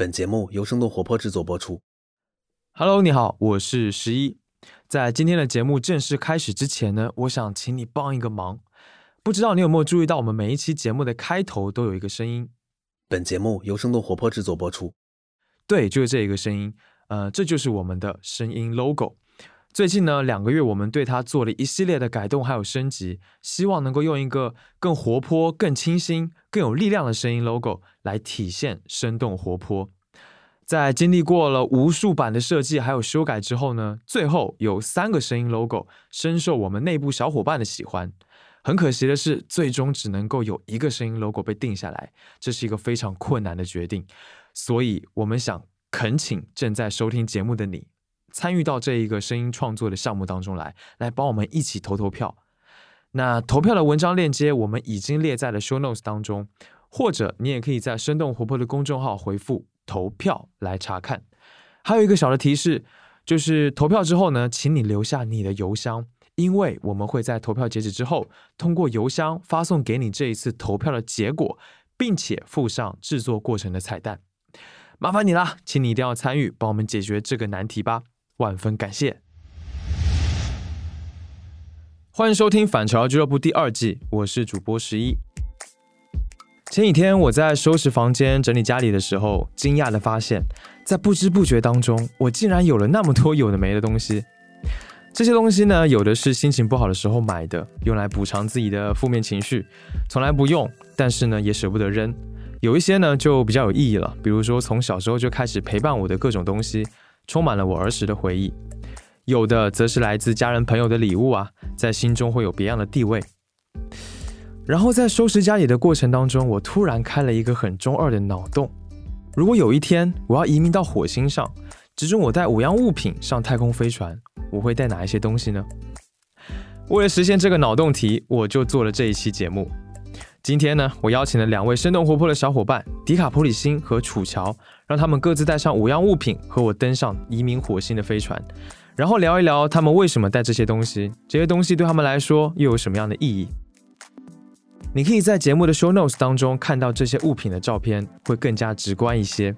本节目由生动活泼制作播出。Hello，你好，我是十一。在今天的节目正式开始之前呢，我想请你帮一个忙。不知道你有没有注意到，我们每一期节目的开头都有一个声音。本节目由生动活泼制作播出。对，就是这一个声音。呃，这就是我们的声音 logo。最近呢，两个月我们对它做了一系列的改动还有升级，希望能够用一个更活泼、更清新、更有力量的声音 logo 来体现生动活泼。在经历过了无数版的设计还有修改之后呢，最后有三个声音 logo 深受我们内部小伙伴的喜欢。很可惜的是，最终只能够有一个声音 logo 被定下来，这是一个非常困难的决定。所以，我们想恳请正在收听节目的你，参与到这一个声音创作的项目当中来，来帮我们一起投投票。那投票的文章链接我们已经列在了 show notes 当中，或者你也可以在生动活泼的公众号回复“投票”来查看。还有一个小的提示，就是投票之后呢，请你留下你的邮箱，因为我们会在投票截止之后，通过邮箱发送给你这一次投票的结果，并且附上制作过程的彩蛋。麻烦你啦，请你一定要参与，帮我们解决这个难题吧，万分感谢。欢迎收听反潮俱乐部第二季，我是主播十一。前几天我在收拾房间、整理家里的时候，惊讶的发现，在不知不觉当中，我竟然有了那么多有的没的东西。这些东西呢，有的是心情不好的时候买的，用来补偿自己的负面情绪，从来不用，但是呢，也舍不得扔。有一些呢，就比较有意义了，比如说从小时候就开始陪伴我的各种东西，充满了我儿时的回忆。有的则是来自家人朋友的礼物啊，在心中会有别样的地位。然后在收拾家里的过程当中，我突然开了一个很中二的脑洞：如果有一天我要移民到火星上，只准我带五样物品上太空飞船，我会带哪一些东西呢？为了实现这个脑洞题，我就做了这一期节目。今天呢，我邀请了两位生动活泼的小伙伴迪卡普里辛和楚乔，让他们各自带上五样物品，和我登上移民火星的飞船，然后聊一聊他们为什么带这些东西，这些东西对他们来说又有什么样的意义。你可以在节目的 show notes 当中看到这些物品的照片，会更加直观一些。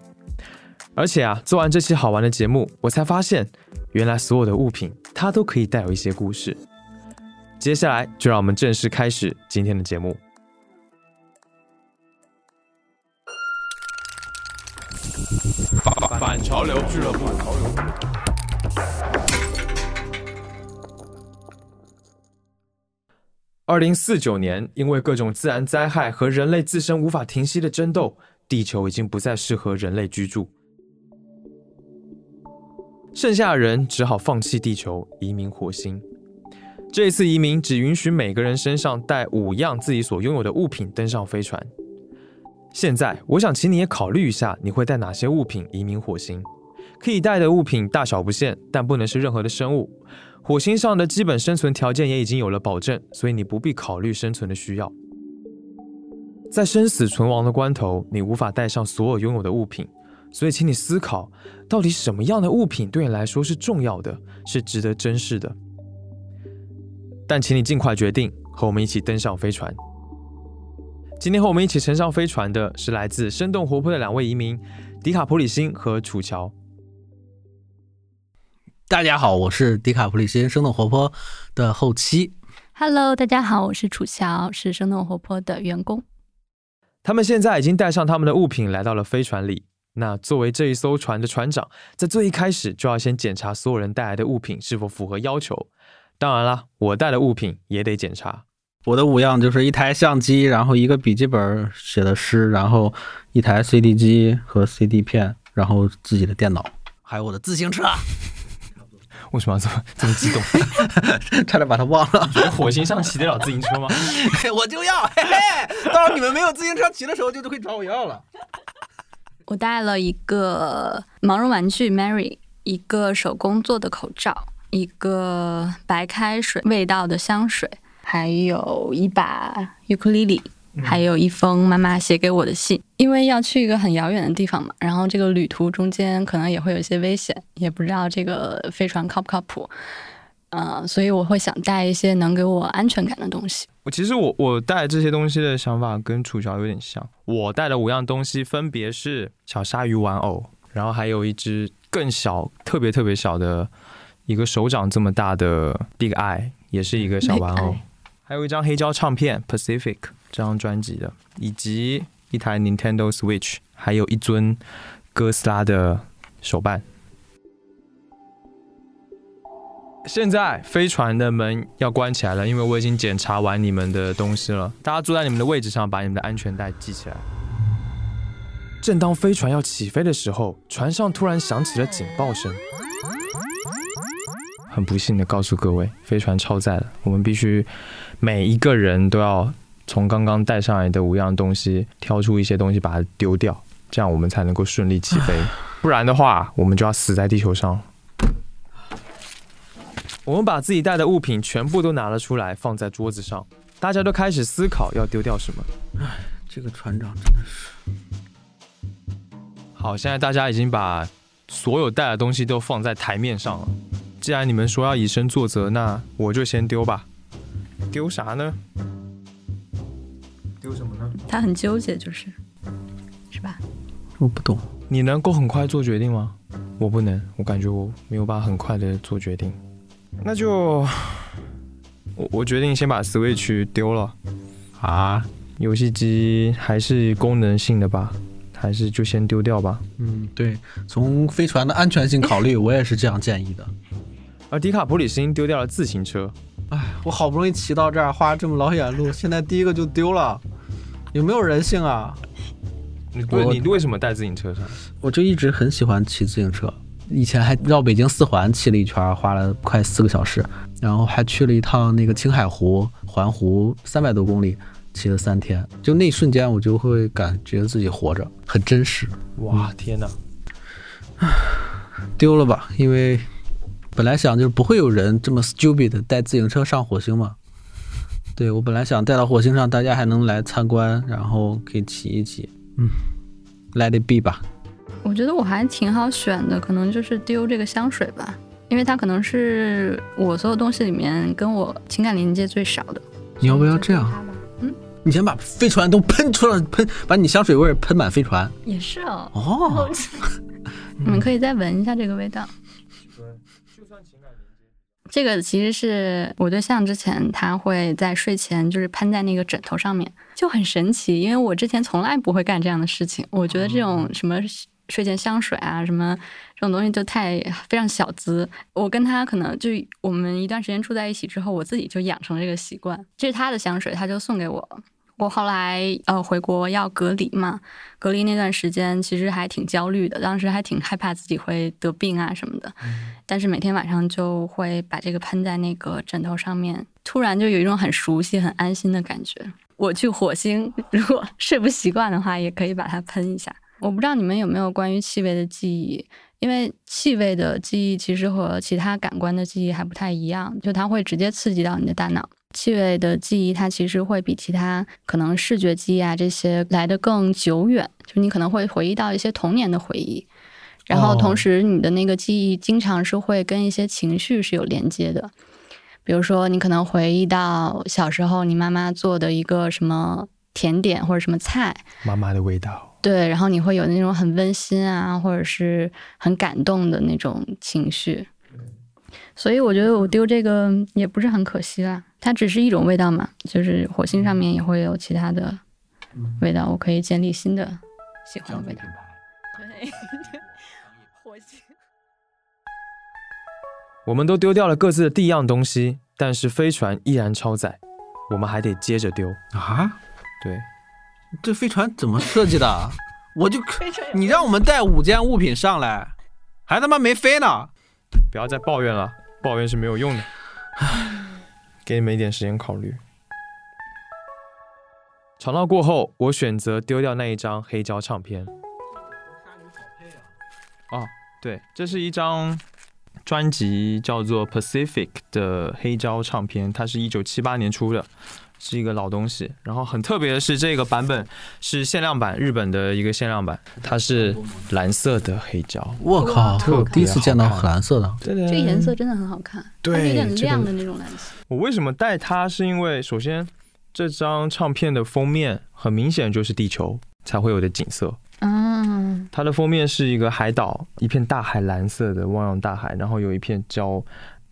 而且啊，做完这期好玩的节目，我才发现，原来所有的物品它都可以带有一些故事。接下来就让我们正式开始今天的节目。反潮流俱乐部。二零四九年，因为各种自然灾害和人类自身无法停息的争斗，地球已经不再适合人类居住，剩下的人只好放弃地球，移民火星。这次移民只允许每个人身上带五样自己所拥有的物品登上飞船。现在，我想请你也考虑一下，你会带哪些物品移民火星？可以带的物品大小不限，但不能是任何的生物。火星上的基本生存条件也已经有了保证，所以你不必考虑生存的需要。在生死存亡的关头，你无法带上所有拥有的物品，所以请你思考，到底什么样的物品对你来说是重要的，是值得珍视的。但请你尽快决定，和我们一起登上飞船。今天和我们一起乘上飞船的是来自生动活泼的两位移民，迪卡普里辛和楚乔。大家好，我是迪卡普里辛，生动活泼的后期。Hello，大家好，我是楚乔，是生动活泼的员工。他们现在已经带上他们的物品来到了飞船里。那作为这一艘船的船长，在最一开始就要先检查所有人带来的物品是否符合要求。当然啦，我带的物品也得检查。我的五样就是一台相机，然后一个笔记本写的诗，然后一台 CD 机和 CD 片，然后自己的电脑，还有我的自行车。为什么要这么这么激动？差点把它忘了。觉得火星上骑得了自行车吗？我就要，嘿嘿，到时候你们没有自行车骑的时候，就可以找我要了。我带了一个毛绒玩具 Mary，一个手工做的口罩，一个白开水味道的香水，还有一把尤克里里。还有一封妈妈写给我的信，因为要去一个很遥远的地方嘛，然后这个旅途中间可能也会有一些危险，也不知道这个飞船靠不靠谱，呃，所以我会想带一些能给我安全感的东西。我其实我我带这些东西的想法跟楚乔有点像。我带的五样东西分别是小鲨鱼玩偶，然后还有一只更小、特别特别小的一个手掌这么大的 Big Eye，也是一个小玩偶还有一张黑胶唱片 Pacific 这张专辑的，以及一台 Nintendo Switch，还有一尊哥斯拉的手办。现在飞船的门要关起来了，因为我已经检查完你们的东西了。大家坐在你们的位置上，把你们的安全带系起来。正当飞船要起飞的时候，船上突然响起了警报声。很不幸的告诉各位，飞船超载了，我们必须每一个人都要从刚刚带上来的五样东西挑出一些东西把它丢掉，这样我们才能够顺利起飞。不然的话，我们就要死在地球上了。我们把自己带的物品全部都拿了出来，放在桌子上，大家都开始思考要丢掉什么。唉这个船长真的是，好，现在大家已经把所有带的东西都放在台面上了。既然你们说要以身作则，那我就先丢吧。丢啥呢？丢什么呢？他很纠结，就是，是吧？我不懂。你能够很快做决定吗？我不能，我感觉我没有办法很快的做决定。那就我我决定先把 Switch 丢了。啊，游戏机还是功能性的吧，还是就先丢掉吧。嗯，对，从飞船的安全性考虑，我也是这样建议的。而迪卡普里斯因丢掉了自行车，我好不容易骑到这儿，花这么老远路，现在第一个就丢了，有没有人性啊？你为你为什么带自行车上？我就一直很喜欢骑自行车，以前还绕北京四环骑了一圈，花了快四个小时，然后还去了一趟那个青海湖环湖，三百多公里，骑了三天。就那一瞬间，我就会感觉自己活着，很真实。哇，天哪！丢了吧，因为本来想就是不会有人这么 stupid 带自行车上火星嘛。对我本来想带到火星上，大家还能来参观，然后可以骑一骑。嗯，Let it be 吧。我觉得我还挺好选的，可能就是丢这个香水吧，因为它可能是我所有东西里面跟我情感连接最少的。你要不要这样？嗯你先把飞船都喷出来，喷把你香水味儿喷满飞船。也是哦，哦，你们可以再闻一下这个味道。这个其实是我对象之前他会在睡前就是喷在那个枕头上面，就很神奇，因为我之前从来不会干这样的事情。我觉得这种什么睡前香水啊，什么这种东西就太非常小资。我跟他可能就我们一段时间住在一起之后，我自己就养成了这个习惯。这是他的香水，他就送给我了。我后来呃回国要隔离嘛，隔离那段时间其实还挺焦虑的，当时还挺害怕自己会得病啊什么的。但是每天晚上就会把这个喷在那个枕头上面，突然就有一种很熟悉、很安心的感觉。我去火星，如果 睡不习惯的话，也可以把它喷一下。我不知道你们有没有关于气味的记忆，因为气味的记忆其实和其他感官的记忆还不太一样，就它会直接刺激到你的大脑。气味的记忆，它其实会比其他可能视觉记忆啊这些来的更久远，就你可能会回忆到一些童年的回忆，然后同时你的那个记忆经常是会跟一些情绪是有连接的，比如说你可能回忆到小时候你妈妈做的一个什么甜点或者什么菜，妈妈的味道。对，然后你会有那种很温馨啊，或者是很感动的那种情绪。所以我觉得我丢这个也不是很可惜啦，它只是一种味道嘛，就是火星上面也会有其他的味道，我可以建立新的喜欢的味道。对，火星。我们都丢掉了各自的第一样东西，但是飞船依然超载，我们还得接着丢。啊，对，这飞船怎么设计的？我就你让我们带五件物品上来，还他妈没飞呢。不要再抱怨了，抱怨是没有用的。给你们一点时间考虑。吵闹过后，我选择丢掉那一张黑胶唱片。哦，对，这是一张专辑，叫做《Pacific》的黑胶唱片，它是一九七八年出的，是一个老东西。然后很特别的是，这个版本是限量版，日本的一个限量版，它是蓝色的黑胶。我靠，特别我第一次见到好看蓝色的。这这个颜色真的很好看，对它是有点亮的那种蓝色。我为什么带它？是因为首先这张唱片的封面很明显就是地球才会有的景色。嗯，它的封面是一个海岛，一片大海蓝色的汪洋大海，然后有一片礁。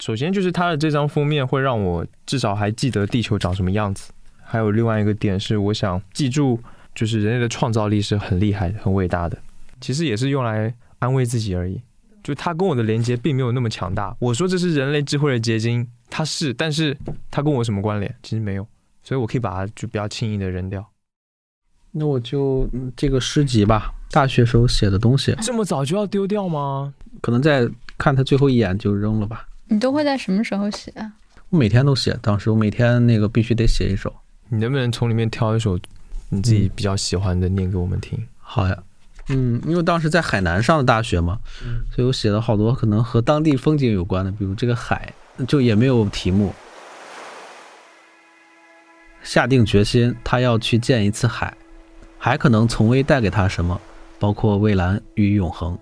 首先就是它的这张封面会让我至少还记得地球长什么样子。还有另外一个点是，我想记住，就是人类的创造力是很厉害、很伟大的。其实也是用来安慰自己而已。就它跟我的连接并没有那么强大。我说这是人类智慧的结晶，它是，但是它跟我什么关联？其实没有，所以我可以把它就比较轻易的扔掉。那我就嗯这个诗集吧，大学时候写的东西，这么早就要丢掉吗？可能再看他最后一眼就扔了吧。你都会在什么时候写啊？我每天都写，当时我每天那个必须得写一首。你能不能从里面挑一首你自己比较喜欢的念给我们听？好呀，嗯，因为当时在海南上的大学嘛，所以我写了好多可能和当地风景有关的，比如这个海，就也没有题目。下定决心，他要去见一次海，海可能从未带给他什么，包括蔚蓝与永恒，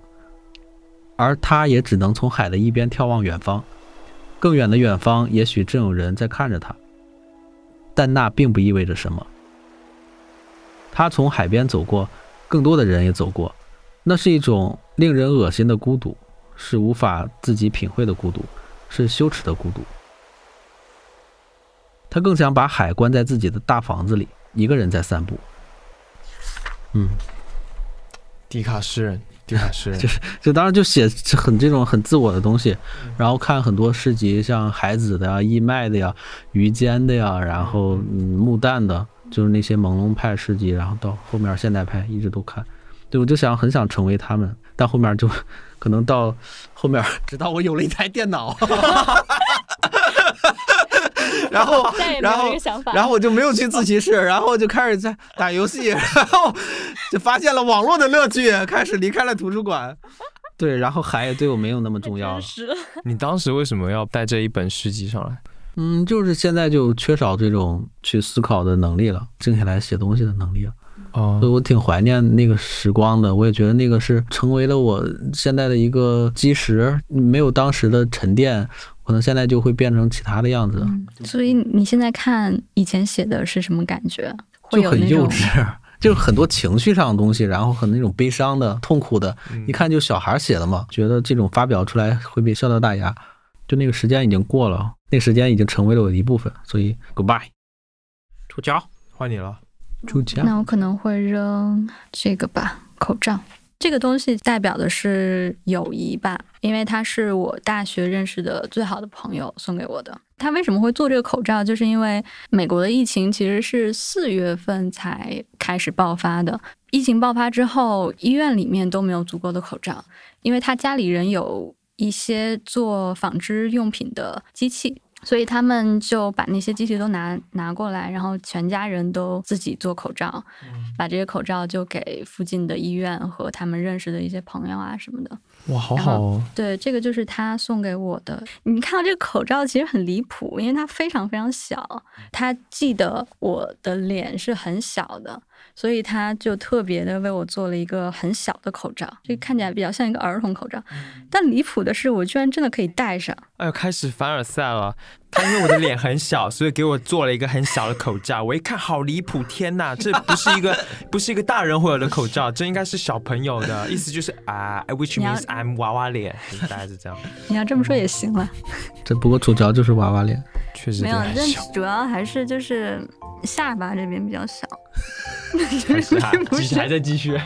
而他也只能从海的一边眺望远方，更远的远方，也许正有人在看着他，但那并不意味着什么。他从海边走过，更多的人也走过，那是一种令人恶心的孤独，是无法自己品会的孤独，是羞耻的孤独。他更想把海关在自己的大房子里，一个人在散步。嗯，迪卡诗人，迪卡诗人，就是就当时就写很这种很自我的东西，然后看很多诗集，像海子的呀、义卖的呀、于坚的呀，然后嗯木旦的，就是那些朦胧派诗集，然后到后面现代派一直都看。对，我就想很想成为他们，但后面就 可能到后面，直到我有了一台电脑。然后，然后。然后我就没有去自习室，然后就开始在打游戏，然后就发现了网络的乐趣，开始离开了图书馆。对，然后海也对我没有那么重要了。是你当时为什么要带这一本诗集上来？嗯，就是现在就缺少这种去思考的能力了，静下来写东西的能力了。哦所以我挺怀念那个时光的，我也觉得那个是成为了我现在的一个基石，没有当时的沉淀，可能现在就会变成其他的样子，嗯所以你现在看以前写的是什么感觉？会就很幼稚。就是很多情绪上的东西，然后很那种悲伤的、痛苦的，一看就小孩写的嘛，觉得这种发表出来会被笑掉大牙。就那个时间已经过了，那个时间已经成为了我的一部分，所以 goodbye，出脚，换你了。那我可能会扔这个吧，口罩。这个东西代表的是友谊吧，因为他是我大学认识的最好的朋友送给我的。他为什么会做这个口罩？就是因为美国的疫情其实是四月份才开始爆发的。疫情爆发之后，医院里面都没有足够的口罩，因为他家里人有一些做纺织用品的机器，所以他们就把那些机器都拿拿过来，然后全家人都自己做口罩，把这些口罩就给附近的医院和他们认识的一些朋友啊什么的。哇，好好哦。对，这个就是他送给我的。你看到这个口罩其实很离谱，因为它非常非常小，他记得我的脸是很小的，所以他就特别的为我做了一个很小的口罩，这个看起来比较像一个儿童口罩。但离谱的是，我居然真的可以戴上。哎呦，开始凡尔赛了。他因为我的脸很小，所以给我做了一个很小的口罩。我一看，好离谱！天哪，这不是一个不是一个大人会有的口罩，这应该是小朋友的。意思就是啊、w h i c h means I'm 娃娃脸，就是大概是这样。你要这么说也行了，这不过主角就是娃娃脸，确实没有，但很小。主要还是就是下巴这边比较小。还是啊不是继续还在继续，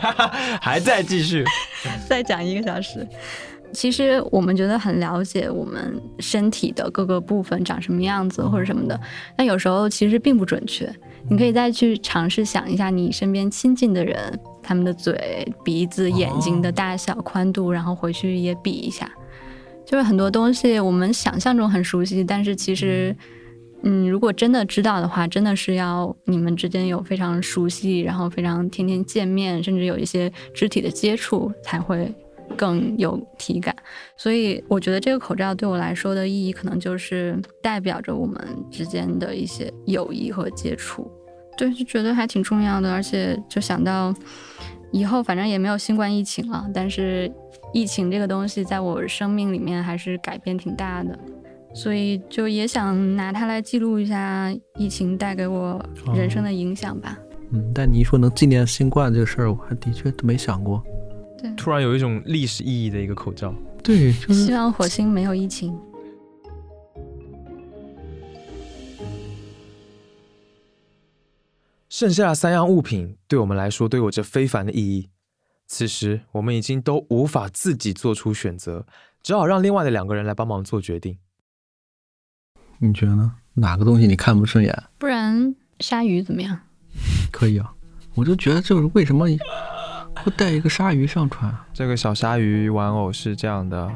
还在继续。再讲一个小时。其实我们觉得很了解我们身体的各个部分长什么样子或者什么的，但有时候其实并不准确。你可以再去尝试想一下你身边亲近的人，他们的嘴、鼻子、眼睛的大小、宽度，然后回去也比一下。就是很多东西我们想象中很熟悉，但是其实，嗯，如果真的知道的话，真的是要你们之间有非常熟悉，然后非常天天见面，甚至有一些肢体的接触，才会更有体感。所以我觉得这个口罩对我来说的意义，可能就是代表着我们之间的一些友谊和接触。对，就觉得还挺重要的，而且就想到以后反正也没有新冠疫情了，但是疫情这个东西在我生命里面还是改变挺大的。所以就也想拿它来记录一下疫情带给我人生的影响吧。嗯，但你一说能纪念新冠这个事儿，我还的确都没想过。对，突然有一种历史意义的一个口罩。对，就是希望火星没有疫情。剩下的三样物品对我们来说都有着非凡的意义。此时，我们已经都无法自己做出选择，只好让另外的两个人来帮忙做决定。你觉得呢？哪个东西你看不顺眼？不然鲨鱼怎么样？可以啊，我就觉得就是为什么会带一个鲨鱼上船？这个小鲨鱼玩偶是这样的，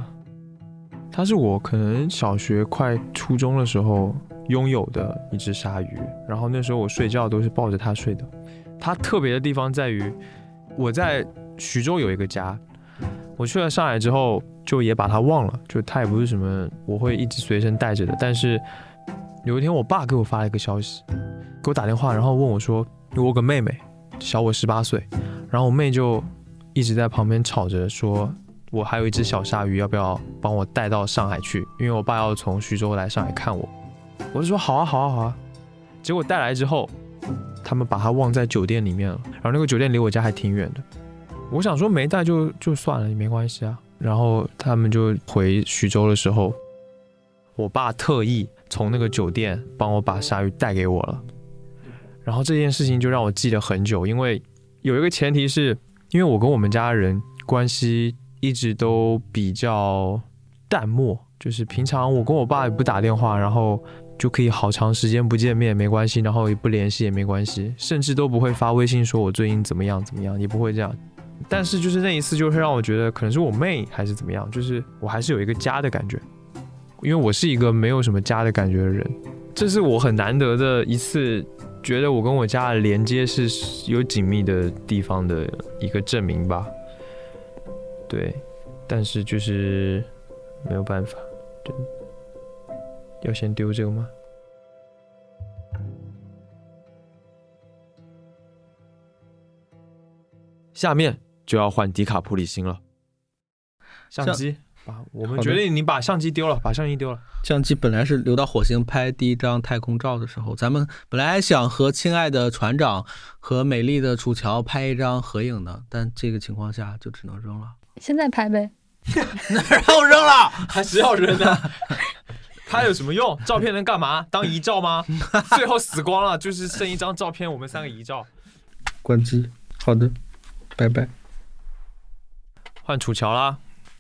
它是我可能小学快初中的时候拥有的一只鲨鱼，然后那时候我睡觉都是抱着它睡的。它特别的地方在于，我在徐州有一个家，我去了上海之后就也把它忘了，就它也不是什么我会一直随身带着的。但是有一天我爸给我发了一个消息，给我打电话，然后问我说，我有个妹妹，小我十八岁，然后我妹就一直在旁边吵着说，我还有一只小鲨鱼，要不要帮我带到上海去？因为我爸要从徐州来上海看我，我就说好啊好啊好啊。结果带来之后，他们把它忘在酒店里面了，然后那个酒店离我家还挺远的。我想说没带就就算了，也没关系啊。然后他们就回徐州的时候，我爸特意从那个酒店帮我把鲨鱼带给我了。然后这件事情就让我记得很久，因为有一个前提是，因为我跟我们家人关系一直都比较淡漠，就是平常我跟我爸也不打电话，然后就可以好长时间不见面没关系，然后也不联系也没关系，甚至都不会发微信说我最近怎么样怎么样，也不会这样。但是就是那一次，就会让我觉得可能是我妹还是怎么样，就是我还是有一个家的感觉，因为我是一个没有什么家的感觉的人，这是我很难得的一次，觉得我跟我家的连接是有紧密的地方的一个证明吧。对，但是就是没有办法，对，要先丢这个吗？下面就要换迪卡普里星了。相机，把我们决定你把相机丢了，把相机丢了。相机本来是留到火星拍第一张太空照的时候，咱们本来想和亲爱的船长和美丽的楚乔拍一张合影的，但这个情况下就只能扔了。现在拍呗。哪让扔了？还是要扔的。拍有什么用？照片能干嘛？当遗照吗？最后死光了，就是剩一张照片，我们三个遗照。关机。好的，拜拜。换楚乔啦，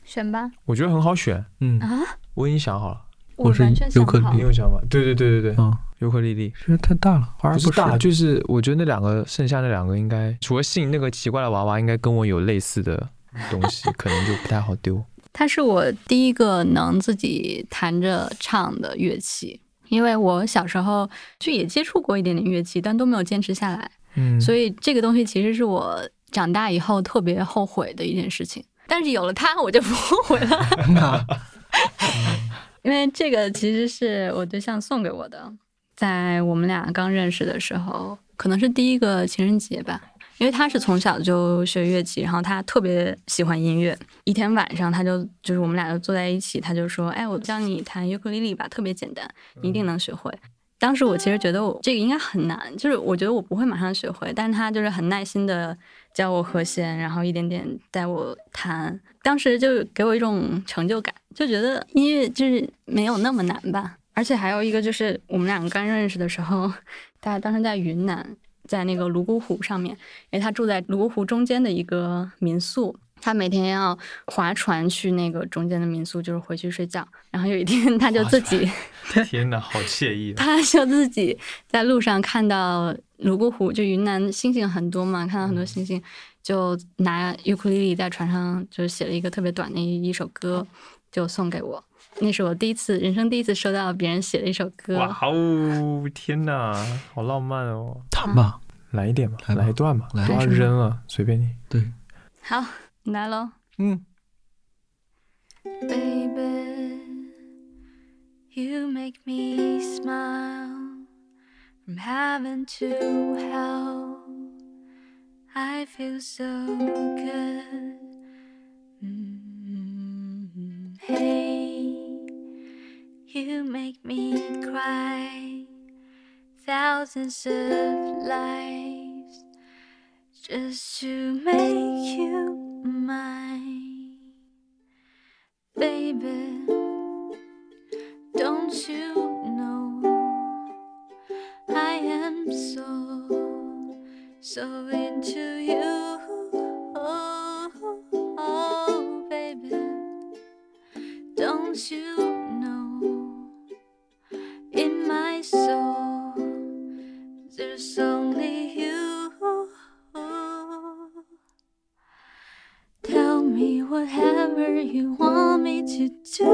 选吧。我觉得很好选，嗯啊，我已经想好了。我是尤克里你。有想法？对对对对对，嗯，尤克里里觉得太大了，花而不是大，就是我觉得那两个剩下那两个应该，除了信那个奇怪的娃娃，应该跟我有类似的东西，可能就不太好丢。它是我第一个能自己弹着唱的乐器，因为我小时候就也接触过一点点乐器，但都没有坚持下来，嗯，所以这个东西其实是我长大以后特别后悔的一件事情。但是有了它，我就不后悔了，因为这个其实是我对象送给我的，在我们俩刚认识的时候，可能是第一个情人节吧。因为他是从小就学乐器，然后他特别喜欢音乐。一天晚上，他就就是我们俩就坐在一起，他就说：“哎，我教你弹尤克里里吧，特别简单，你一定能学会。”当时我其实觉得我这个应该很难，就是我觉得我不会马上学会，但是他就是很耐心的教我和弦，然后一点点带我弹。当时就给我一种成就感，就觉得音乐就是没有那么难吧。而且还有一个就是我们两个刚认识的时候，大家当时在云南。在那个泸沽湖上面，因为他住在泸沽湖中间的一个民宿，他每天要划船去那个中间的民宿，就是回去睡觉。然后有一天，他就自己，天哪，好惬意啊！他就自己在路上看到泸沽湖，就云南星星很多嘛，看到很多星星，就拿尤克里里在船上就是写了一个特别短的一一首歌，就送给我。那是我第一次，人生第一次收到别人写的一首歌。哇哦，天哪，好浪漫哦！弹吧，来一点吧，来吧来一段吧，来都要扔了，随便你。对，好，Nelo? Hmm. You make me smile from heaven to hell. I feel so good. Mm-hmm. Hey, you make me cry. Thousands of lives just to make you mine. Baby, don't you know I am so, so into you? Oh, oh, baby, don't you know in my soul you want me to do,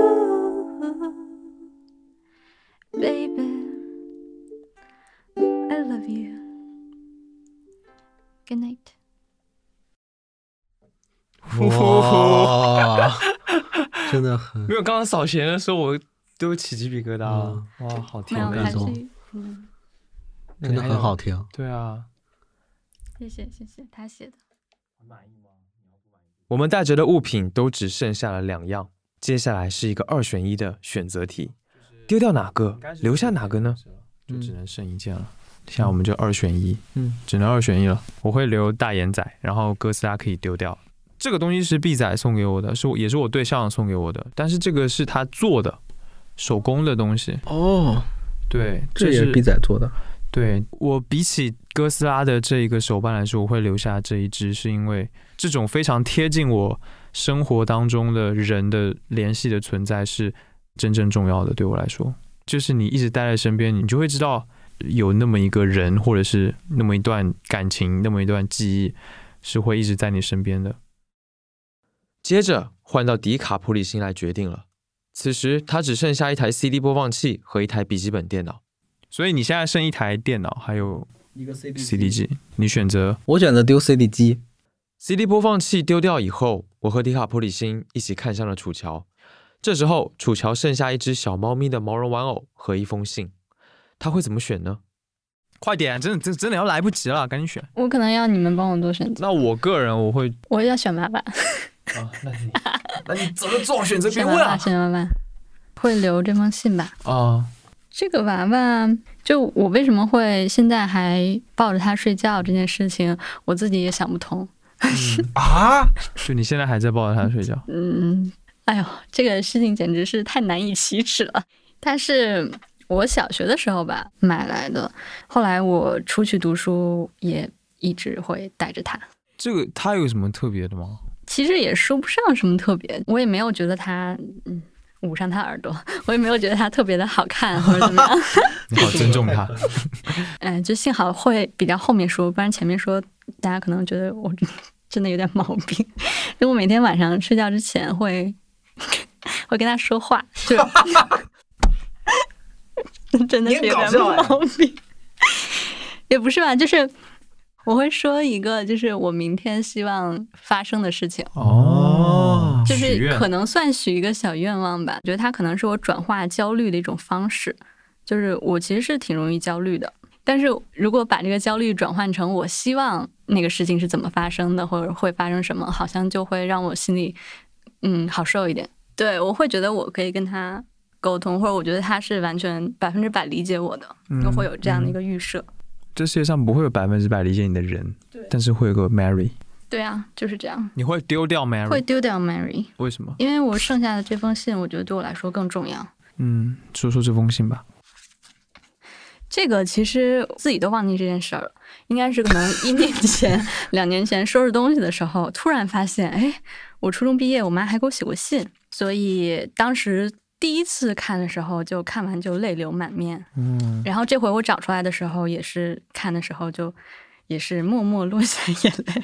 baby. I love you. Good night. 哇，真的很没有，刚刚扫弦的时候我都起鸡皮疙瘩了。哇，好听没有，的一首，还是嗯，真的很好听。对啊。谢谢谢谢他写的。我们带着的物品都只剩下了两样，接下来是一个二选一的选择题，丢掉哪个，留下哪个呢？就只能剩一件了。现在我们就二选一，嗯，只能二选一了。我会留大眼仔，然后哥斯拉可以丢掉。这个东西是 B 仔送给我的，是我也是我对象送给我的，但是这个是他做的手工的东西。哦，对，这也是 B 仔做的。对我比起哥斯拉的这一个手办来说，我会留下这一只，是因为这种非常贴近我生活当中的人的联系的存在是真正重要的。对我来说，就是你一直待在身边，你就会知道有那么一个人，或者是那么一段感情，那么一段记忆，是会一直在你身边的。接着换到迪卡普里辛来决定了，此时他只剩下一台 CD 播放器和一台笔记本电脑。所以你现在剩一台电脑，还有一个 CD CD 机，你选择我选择丢 CD 机。CD 播放器丢掉以后，我和迪卡普里辛一起看向了楚乔。这时候，楚乔剩下一只小猫咪的毛绒玩偶和一封信，他会怎么选呢？快点，真的真真的要来不及了，赶紧选。我可能要你们帮我做选择，那我个人我会我要选爸爸，啊，那你那你怎么做选择？别问啊！选爸爸，会留这封信吧。啊，这个娃娃，就我为什么会现在还抱着它睡觉这件事情，我自己也想不通。啊！就你现在还在抱着它睡觉？嗯，哎呦，这个事情简直是太难以启齿了。它是我小学的时候吧买来的，后来我出去读书也一直会带着它。这个它有什么特别的吗？其实也说不上什么特别，我也没有觉得它，嗯，捂上它耳朵，我也没有觉得它特别的好看 或者怎么样。你好尊重它。嗯，就幸好会比较后面说，不然前面说大家可能觉得我 真的有点毛病。就我每天晚上睡觉之前会会跟他说话，就 真的是有点毛病。也不是吧，就是我会说一个，就是我明天希望发生的事情。哦，就是可能算许一个小愿望吧，觉得它可能是我转化焦虑的一种方式。就是我其实是挺容易焦虑的，但是如果把这个焦虑转换成我希望那个事情是怎么发生的，或者会发生什么，好像就会让我心里嗯好受一点。对我会觉得我可以跟他沟通，或者我觉得他是完全百分之百理解我的，就会有这样的一个预设。这世界上不会有百分之百理解你的人，但是会有个 Mary。对啊，就是这样，你会丢掉 Mary？会丢掉 Mary，为什么？因为我剩下的这封信，我觉得对我来说更重要。嗯，说说这封信吧。这个其实自己都忘记这件事儿了，应该是可能一年 前、两年前收拾东西的时候，突然发现，哎，我初中毕业，我妈还给我写过信，所以当时第一次看的时候，就看完就泪流满面。嗯，然后这回我找出来的时候，也是看的时候就也是默默落下眼泪。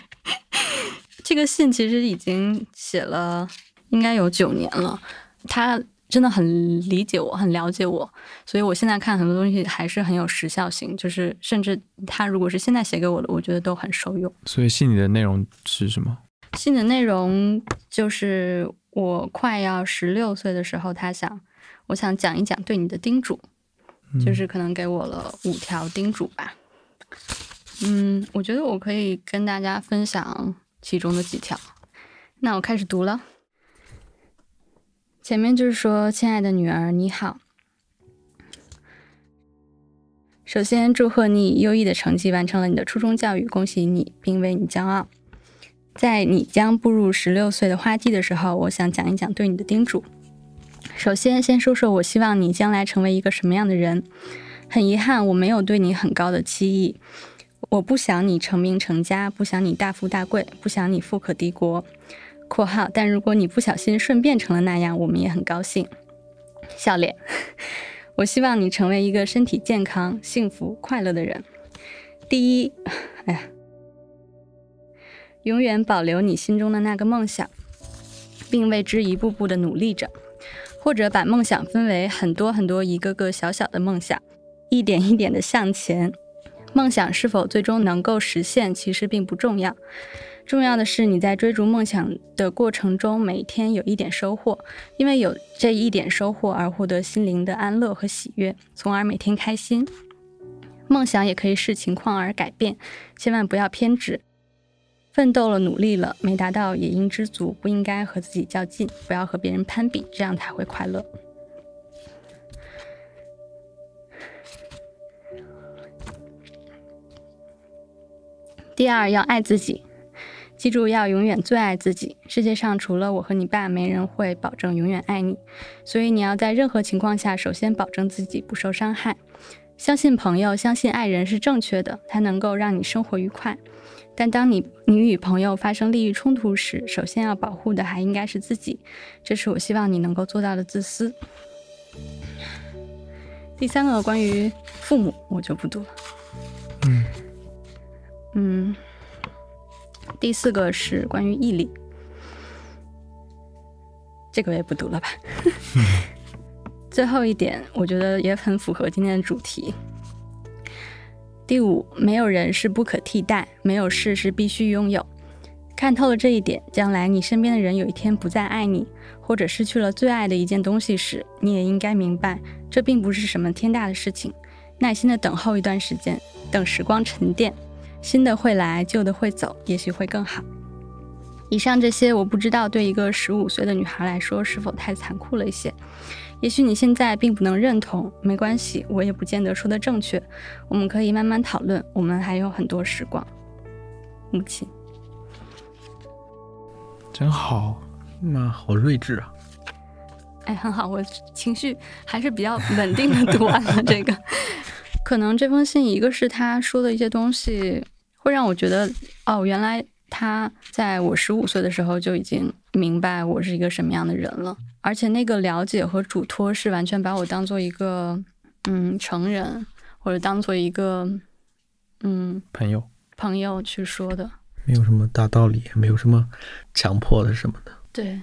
这个信其实已经写了应该有九年了，他真的很理解我，很了解我，所以我现在看很多东西还是很有时效性，就是甚至他如果是现在写给我的，我觉得都很受用。所以信里的内容是什么？信的内容就是我快要十六岁的时候，他想，我想讲一讲对你的叮嘱，就是可能给我了五条叮嘱吧。嗯，我觉得我可以跟大家分享其中的几条。那我开始读了。前面就是说，亲爱的女儿，你好，首先，祝贺你以优异的成绩完成了你的初中教育，恭喜你，并为你骄傲。在你将步入十六岁的花季的时候，我想讲一讲对你的叮嘱。首先，先说说我希望你将来成为一个什么样的人。很遗憾，我没有对你很高的期意。我不想你成名成家，不想你大富大贵，不想你富可敌国。（括号）但如果你不小心顺便成了那样，我们也很高兴。笑脸。我希望你成为一个身体健康、幸福、快乐的人。第一，哎呀，永远保留你心中的那个梦想，并为之一步步的努力着，或者把梦想分为很多很多一个个小小的梦想，一点一点的向前。梦想是否最终能够实现，其实并不重要。重要的是你在追逐梦想的过程中，每天有一点收获，因为有这一点收获而获得心灵的安乐和喜悦，从而每天开心。梦想也可以视情况而改变，千万不要偏执。奋斗了，努力了，没达到也应知足，不应该和自己较劲，不要和别人攀比，这样才会快乐。第二，要爱自己。记住，要永远最爱自己。世界上除了我和你爸，没人会保证永远爱你。所以你要在任何情况下，首先保证自己不受伤害。相信朋友，相信爱人是正确的，它能够让你生活愉快。但当你你与朋友发生利益冲突时，首先要保护的还应该是自己。这是我希望你能够做到的自私。第三个关于父母，我就不读了。嗯嗯。第四个是关于毅力，这个我也不读了吧。最后一点，我觉得也很符合今天的主题。第五，没有人是不可替代，没有事是必须拥有。看透了这一点，将来你身边的人有一天不再爱你，或者失去了最爱的一件东西时，你也应该明白，这并不是什么天大的事情。耐心的等候一段时间，等时光沉淀。新的会来，旧的会走，也许会更好。以上这些，我不知道对一个十五岁的女孩来说是否太残酷了一些。也许你现在并不能认同，没关系，我也不见得说的正确。我们可以慢慢讨论，我们还有很多时光。母亲，真好，妈，好睿智啊！哎，很好，我情绪还是比较稳定的读完了这个。可能这封信，一个是他说的一些东西，会让我觉得，哦，原来他在我十五岁的时候就已经明白我是一个什么样的人了，而且那个了解和嘱托是完全把我当做一个，嗯，成人，或者当做一个，嗯，朋友，朋友去说的，没有什么大道理，没有什么强迫的什么的。对。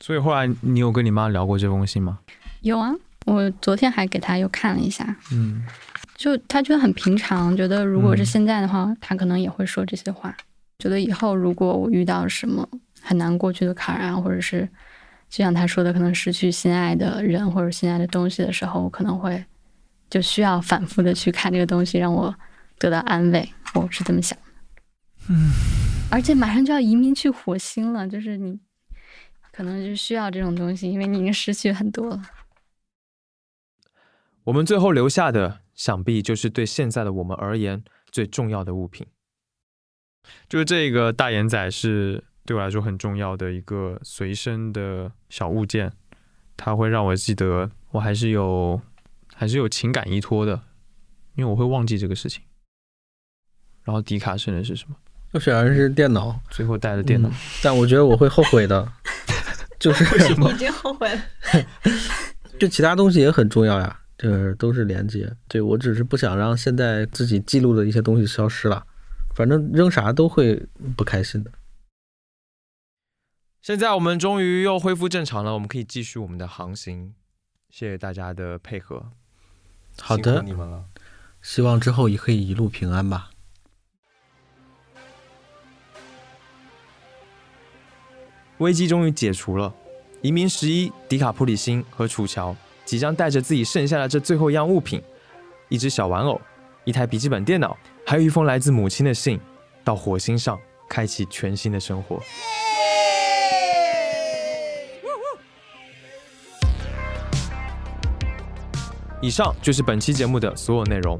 所以后来你有跟你妈聊过这封信吗？有啊，我昨天还给她又看了一下。嗯。就他觉得很平常，觉得如果是现在的话，他可能也会说这些话。觉得以后如果我遇到什么很难过去的坎儿啊，或者是就像他说的，可能失去心爱的人或者心爱的东西的时候，我可能会就需要反复的去看这个东西，让我得到安慰。我是这么想的。嗯。而且马上就要移民去火星了，就是你可能就需要这种东西，因为你已经失去很多了。我们最后留下的。想必就是对现在的我们而言最重要的物品，就是这个大眼仔是对我来说很重要的一个随身的小物件，它会让我记得我还是有还是有情感依托的，因为我会忘记这个事情。然后迪卡剩的是什么？我选的是电脑，最后带了电脑，但我觉得我会后悔的，就是？已经后悔了。就其他东西也很重要呀。这都是连接，对我只是不想让现在自己记录的一些东西消失了，反正扔啥都会不开心的。现在我们终于又恢复正常了，我们可以继续我们的航行。谢谢大家的配合，好的，你们了。希望之后也可以一路平安吧。危机终于解除了，移民十一、迪卡普里星和楚乔。即将带着自己剩下的这最后一样物品——一只小玩偶、一台笔记本电脑，还有一封来自母亲的信，到火星上开启全新的生活。以上就是本期节目的所有内容。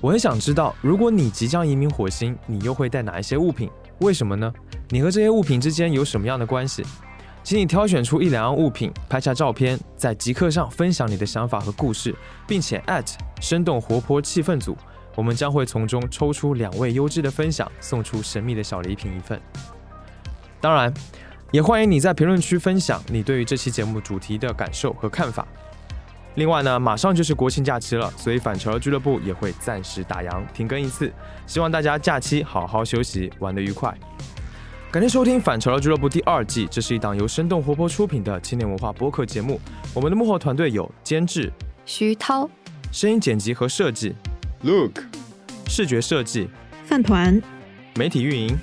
我很想知道，如果你即将移民火星，你又会带哪一些物品？为什么呢？你和这些物品之间有什么样的关系？请你挑选出一两样物品，拍下照片，在即刻上分享你的想法和故事，并且生动活泼气氛组，我们将会从中抽出两位优质的分享，送出神秘的小礼品一份。当然，也欢迎你在评论区分享你对于这期节目主题的感受和看法。另外呢，马上就是国庆假期了，所以反潮俱乐部也会暂时打烊停更一次，希望大家假期好好休息，玩得愉快。感谢收听反潮流俱乐部第二季，这是一档由生动活泼出品的青年文化播客节目。我们的幕后团队有监制徐涛、声音剪辑和设计 Look、视觉设计饭团、媒体运营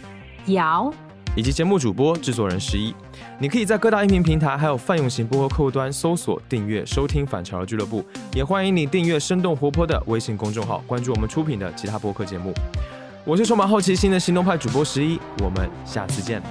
姚。以及节目主播、制作人十一，你可以在各大音频平台还有泛用型播客客户端搜索订阅收听反潮流俱乐部，也欢迎你订阅生动活泼的微信公众号，关注我们出品的其他播客节目。我是充满好奇心的行动派主播十一，我们下次见。